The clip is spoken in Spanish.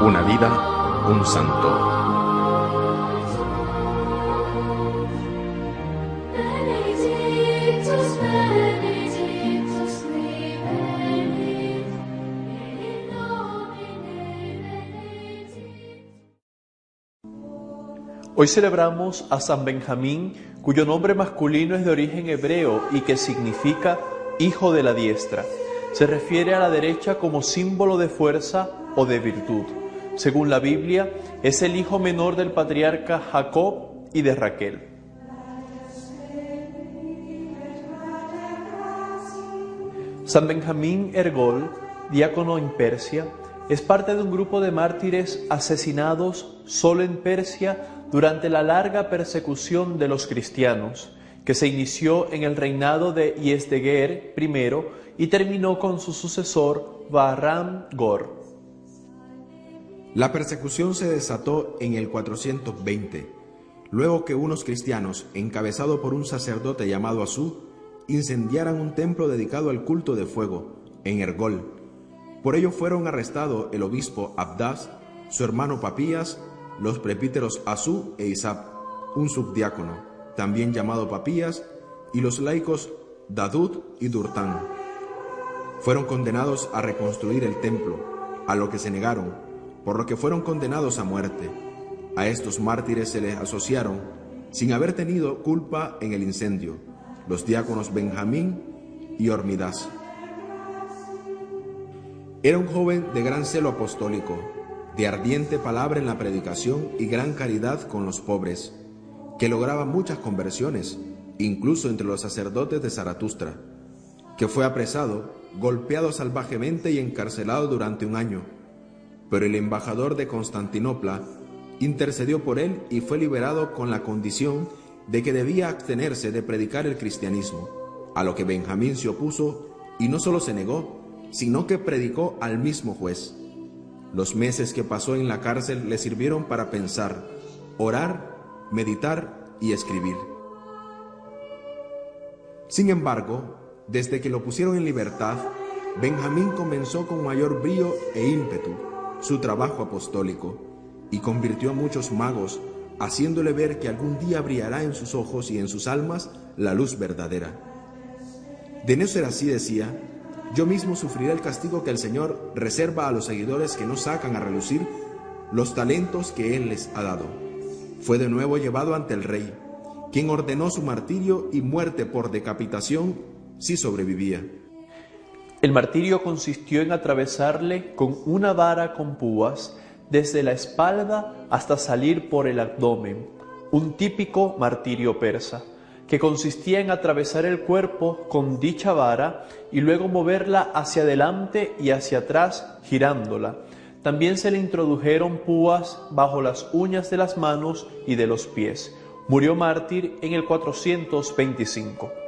Una vida, un santo. Hoy celebramos a San Benjamín, cuyo nombre masculino es de origen hebreo y que significa hijo de la diestra. Se refiere a la derecha como símbolo de fuerza o de virtud. Según la Biblia, es el hijo menor del patriarca Jacob y de Raquel. San Benjamín Ergol, diácono en Persia, es parte de un grupo de mártires asesinados solo en Persia durante la larga persecución de los cristianos, que se inició en el reinado de Yezdeguer I y terminó con su sucesor Bahram Gor. La persecución se desató en el 420, luego que unos cristianos, encabezados por un sacerdote llamado Asú, incendiaran un templo dedicado al culto de fuego, en Ergol. Por ello fueron arrestados el obispo Abdas, su hermano Papías, los prepíteros Asú e Isab, un subdiácono, también llamado Papías, y los laicos Dadud y Durtán. Fueron condenados a reconstruir el templo, a lo que se negaron, por lo que fueron condenados a muerte. A estos mártires se les asociaron, sin haber tenido culpa en el incendio, los diáconos Benjamín y Hormidas. Era un joven de gran celo apostólico, de ardiente palabra en la predicación y gran caridad con los pobres, que lograba muchas conversiones, incluso entre los sacerdotes de Zaratustra, que fue apresado, golpeado salvajemente y encarcelado durante un año. Pero el embajador de Constantinopla intercedió por él y fue liberado con la condición de que debía abstenerse de predicar el cristianismo, a lo que Benjamín se opuso y no solo se negó, sino que predicó al mismo juez. Los meses que pasó en la cárcel le sirvieron para pensar, orar, meditar y escribir. Sin embargo, desde que lo pusieron en libertad, Benjamín comenzó con mayor brío e ímpetu su trabajo apostólico y convirtió a muchos magos, haciéndole ver que algún día brillará en sus ojos y en sus almas la luz verdadera. De no ser así, decía, yo mismo sufriré el castigo que el Señor reserva a los seguidores que no sacan a relucir los talentos que Él les ha dado. Fue de nuevo llevado ante el rey, quien ordenó su martirio y muerte por decapitación si sobrevivía. El martirio consistió en atravesarle con una vara con púas desde la espalda hasta salir por el abdomen, un típico martirio persa, que consistía en atravesar el cuerpo con dicha vara y luego moverla hacia adelante y hacia atrás girándola. También se le introdujeron púas bajo las uñas de las manos y de los pies. Murió mártir en el 425.